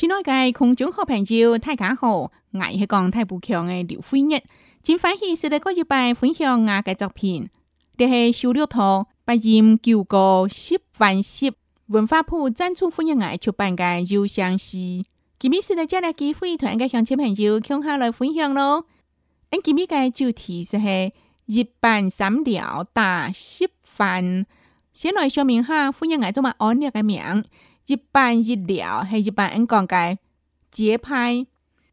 亲爱的空中好朋友，大家好！我是讲太不强的刘辉日，今天开始在这一班分享我的作品。这是手抄报，八音九歌十繁十。文化部展出夫人爱出版的幽香诗。今天是在这里机会团的乡亲朋友，听下来分享喽。今天个主题是一日三了打十繁。先来说明下夫人爱怎么安了个名。一般一了，系一般阮讲解节拍，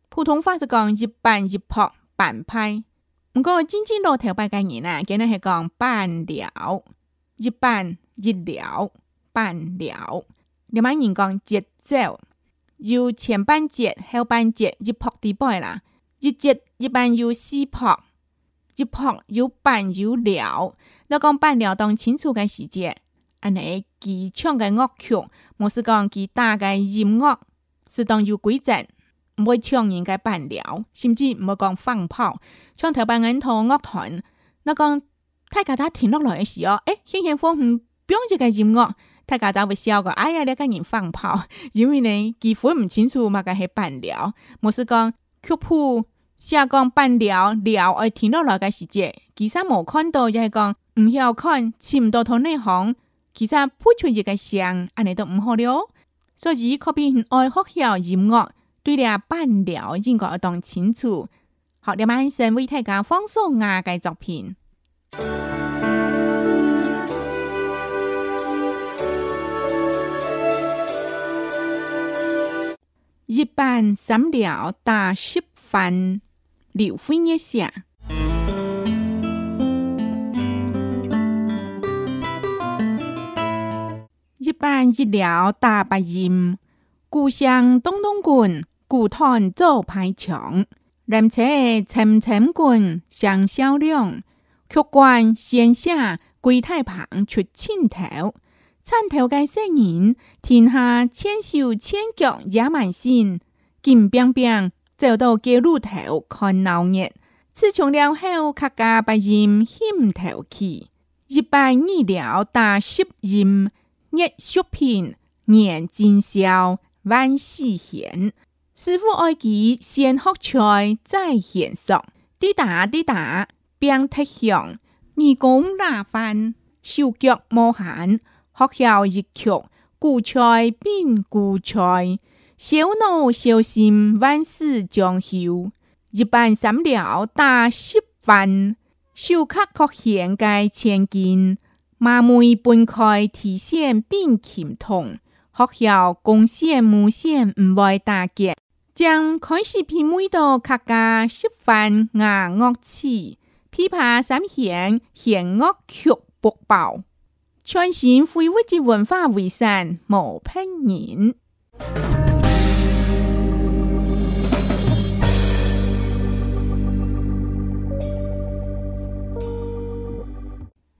普通话是讲一般一拍半拍。唔过真正落头会嘅人呐，今日系讲半了，一般一了，半了。另外阮讲节奏，有前半节、后半节一拍底摆啦。一节一般有四拍，一拍有半有了。那讲半了当清楚嘅时节，安尼技巧嘅乐曲。我是讲佢打嘅音乐是当有规则，唔会抢人家伴聊，甚至唔会讲放炮，唱头版人同乐团。我讲大家咋停落来嘅时候，诶，轻轻放唔标准嘅音乐，大家咋会笑个，哎呀，你个人放炮，因为呢几乎唔清楚嘛，家系伴聊。我是讲曲谱、下讲伴聊聊，诶，听落来嘅时节，其实冇看到，就系讲唔晓看，切唔到同呢行。其实不出一个声，安尼都唔好了。所以，可比爱学校音乐，对了伴了，应该要当清楚。好，点万神为大嘅方苏亚嘅作品。一般三了到十份，你会嘅啥？一班一了大白音，故乡东东滚，古团做排墙，南车层层滚，上销量，曲冠先下归太旁出青头，参头个身人，天下千手千脚也满心，金冰冰走到街路头看闹热，吃穷了后客家白音兴头气，一般医了大十音。一削片，念今宵，万事闲。师傅爱其先学菜，再献上。滴答滴答，别特响。二公纳饭，手脚莫含。学校一曲，古菜变古菜。小脑小心，万事将休。一般三料，打十份。手刻可献给千金。麻尾分开提线并琴童，学校贡线无线唔会打结，将开始变每到客家食饭牙乐器，琵琶三弦弦乐曲播报，全新非物质文化遗产无平年。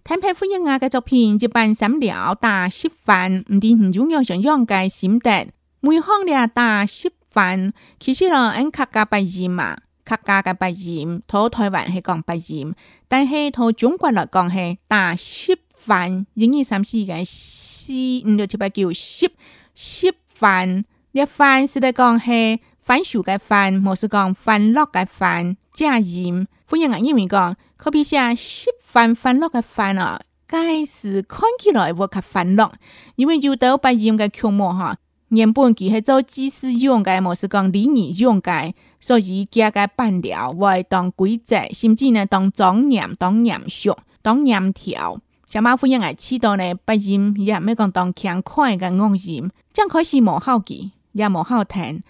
坦白夫人家嘅作品，一般三料大十饭，唔掂唔重要上扬嘅心得。梅康咧大十饭，其实咯，因客家白音嘛，客家嘅白音，土台湾系讲白音，但系土中国来讲系大十饭，一二三四嘅四五六七八九，十十饭，啲饭是得讲系番薯嘅饭，冇是讲番落嘅饭，正音。欢迎啊！因为讲：，可比下食饭欢乐的饭啊，即是看起来话可欢乐，因为遇到不严的曲目，哈，原本其系做祭祀用的模式，讲礼仪用的，所以加个伴聊会当规则，甚至呢当庄严、当严肃、当严条，小至欢迎啊！员知道呢不也亦要讲当强开嘅恶件，真开始无好记，也无好听，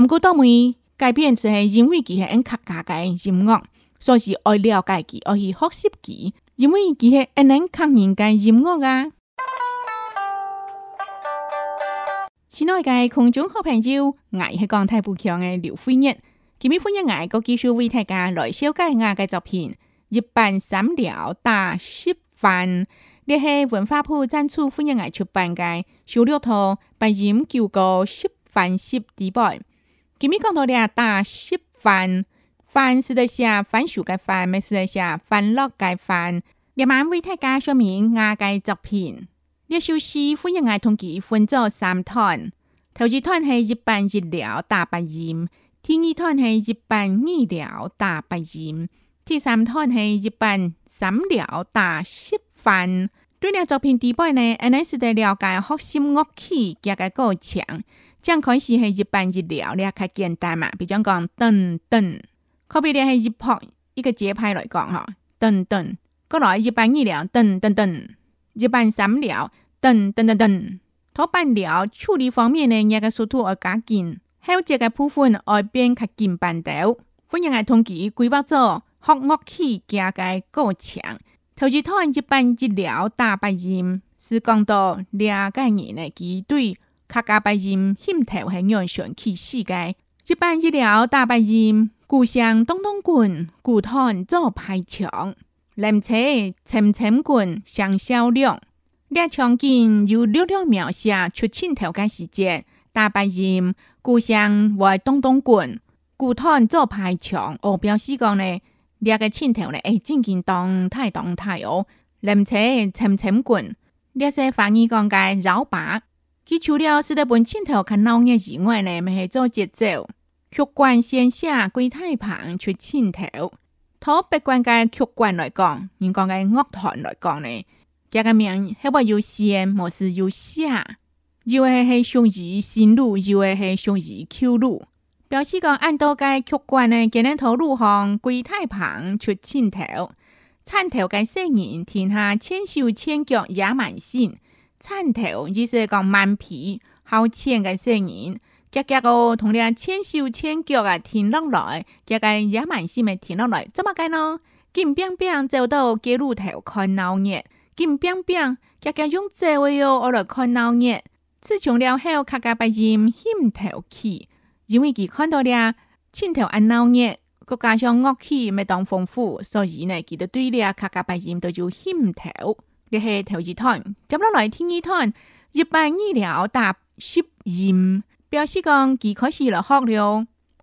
唔过到尾改变，就系因为佢系应佢家的音乐。所以爱了解己，而去学习己，因为己系一能抗人间音乐啊。亲爱的观众好朋友，我是讲台布强的刘飞燕。今日分享我个技术绘画家来修改我的作品《一盘三条大食饭》。这是文化部赞助分享我出版的小料汤》，白银九个十番十地板。今日讲到咧大十番。凡是在下凡熟该翻；没是在下凡落该翻。下晚为大家说明阿该作品。列首诗欢迎矮同几分做三段：头一段是一板一了大白音，第二段是一板二了大白音，第三段是一板三了大食饭。对了，作品底辈呢，阿你是得了解核心乐器加个构成。样开始系一板一了，咧较简单嘛，比如讲噔噔。可比了，系一拍一个节拍来讲，哈，噔噔，过来一半二了，噔噔噔，一半三了，噔噔噔噔，多板料处理方面呢，也个速度而加紧，还有这个部分而变较紧板条。欢迎来统计规划组、学乐器加个过墙，投资团一半一了大白音，是讲到两个人呢，几对卡加白音牵头系安上起始界，一半一了大白音。故乡东东滚，古团做排场，临车沉沉滚，上销量。列枪劲由六两苗写出清头嘅时节，大白人故乡为东东滚，古团做排场。哦，表示讲咧，列嘅青头咧，系真见当太当太哦。临车沉沉滚，列些方言讲嘅绕白，佢除了使得本清头看闹热以外咧，咪系做节奏。曲冠先下，龟太旁出青头。土百官嘅曲冠来讲，人讲嘅乐团来讲呢，这个名系不有上，莫是有下。又系系雄羽新路，又系系雄羽秋路，表示讲按到该曲冠呢，今得头路红，龟太旁出青头，青条嘅声音，天下千手千脚也满身。青条，就是讲蛮皮好纤嘅声音。脚脚哦，同你千手千脚啊，停落来，脚计也蛮线的停落来，怎么计呢？金兵兵走到街路头看闹热，金兵兵脚脚用座位哦，我来看闹热。自从了后，客家百姓心头气，因为佢看到了千头阿闹热，再加上恶气咪当丰富，所以呢，佢就对了客家百姓就就心头嘅系头一汤，咁落来第二汤，又扮呢条大食盐。表示讲佢开始学了，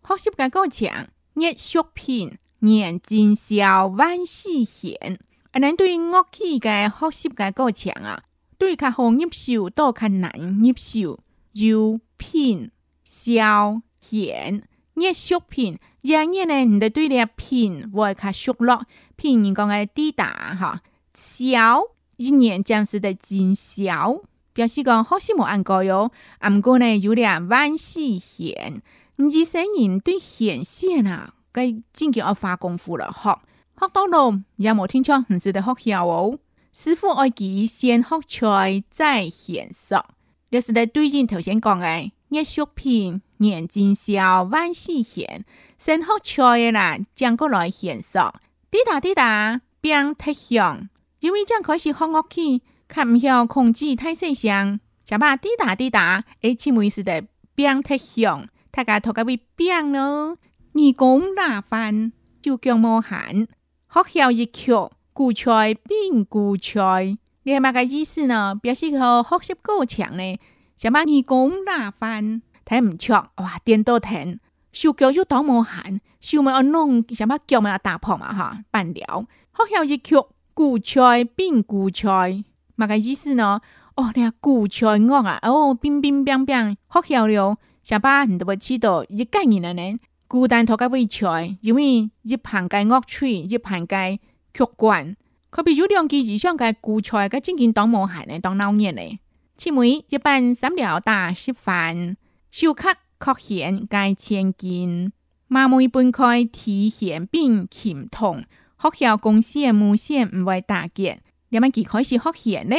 学习的过程，热血品，年尽孝万事贤。安尼对乐器的学习的过程啊，对较好入手，都较难入手。有品、孝、贤，热品。片，而呢，你得对呢品会较熟络，品人讲嘅抵达哈，孝一年将是在尽孝。表示讲学习无按过哟，啊，毋过呢有点弯视险。唔是生人对险险啊，该真够要花功夫了。吼。学到浓也无听错，唔值得学晓哦。师傅爱记先学菜再娴熟，就是在对近头先讲的叶学品严金笑、万世贤，先学菜啦，将过来娴熟。滴答滴答，变特响。因为将开始学乐器。较毋晓控制太细声，上班滴答滴答，而且每次的变太响，大家头壳会变咯。二讲大饭就脚磨汗，学校一曲古揣变古揣。你系嘛个意思呢？表示学学习够强呢？上班二讲大饭睇毋错哇，点都听，手脚就多磨汗，手咪按弄，什么脚咪打破嘛哈，办了。学校一曲古揣变古揣。马家意思呢？哦，你啊古菜我啊，哦，冰冰冰冰，好香了。下巴你都不知道，一个人呢？孤单拖家为菜，因为一盘该恶吹，一盘该曲管，可比有两鸡以上嘅古菜，佮正经当无闲呢，当闹热呢。切妹一般三料大稀饭，休克确显该千金。马梅分开提咸并甜痛，学校公司的无线唔会打结。咱们开始学血呢，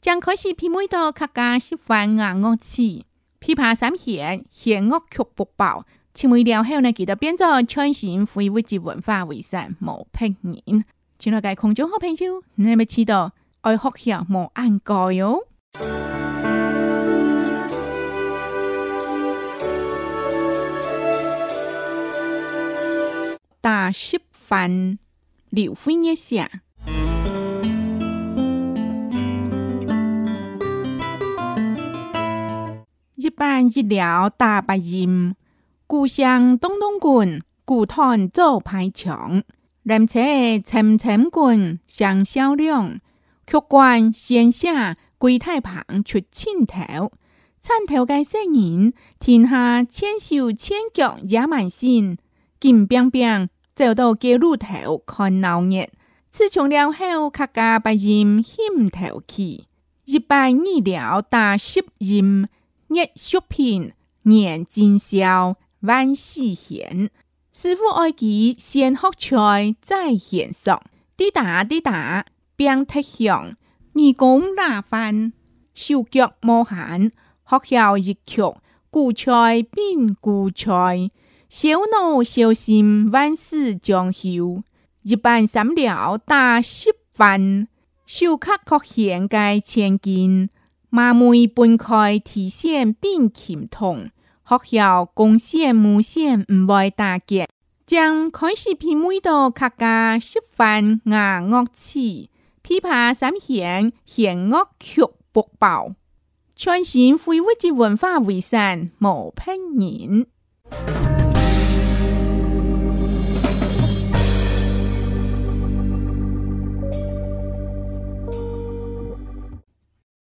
将开始皮妹到客家吃饭、干乐器，琵琶三弦弦乐曲薄薄。吃完了后呢，记得变作全新非物质文化遗产，无平人。请爱家空中好朋友，你们知道爱学血莫按盖哟。大食饭，刘辉也下。一百二两大白银，故乡东东滚，古团做排墙，人车沉沉滚，上销量，客官先下柜台旁出镜头，镜头个身影，天下千手千脚也满心，金冰冰走到街路头看闹热，吃穷了后，客家白音心头去，一般二了大十音。日学片，夜尽宵，万事险。师傅爱其先学才，再显上。滴答滴答，别太响。二公打饭，手脚无汗，学校一曲，故吹变故吹。小脑小心，万事将休。一般三了打十分，手卡可显该千金。马梅分开，提线并琴同；学校贡线无线唔会打击。将开始变味道客家食饭牙乐器，琵琶三弦弦乐曲播报。全新非物质文化遗产，莫平人。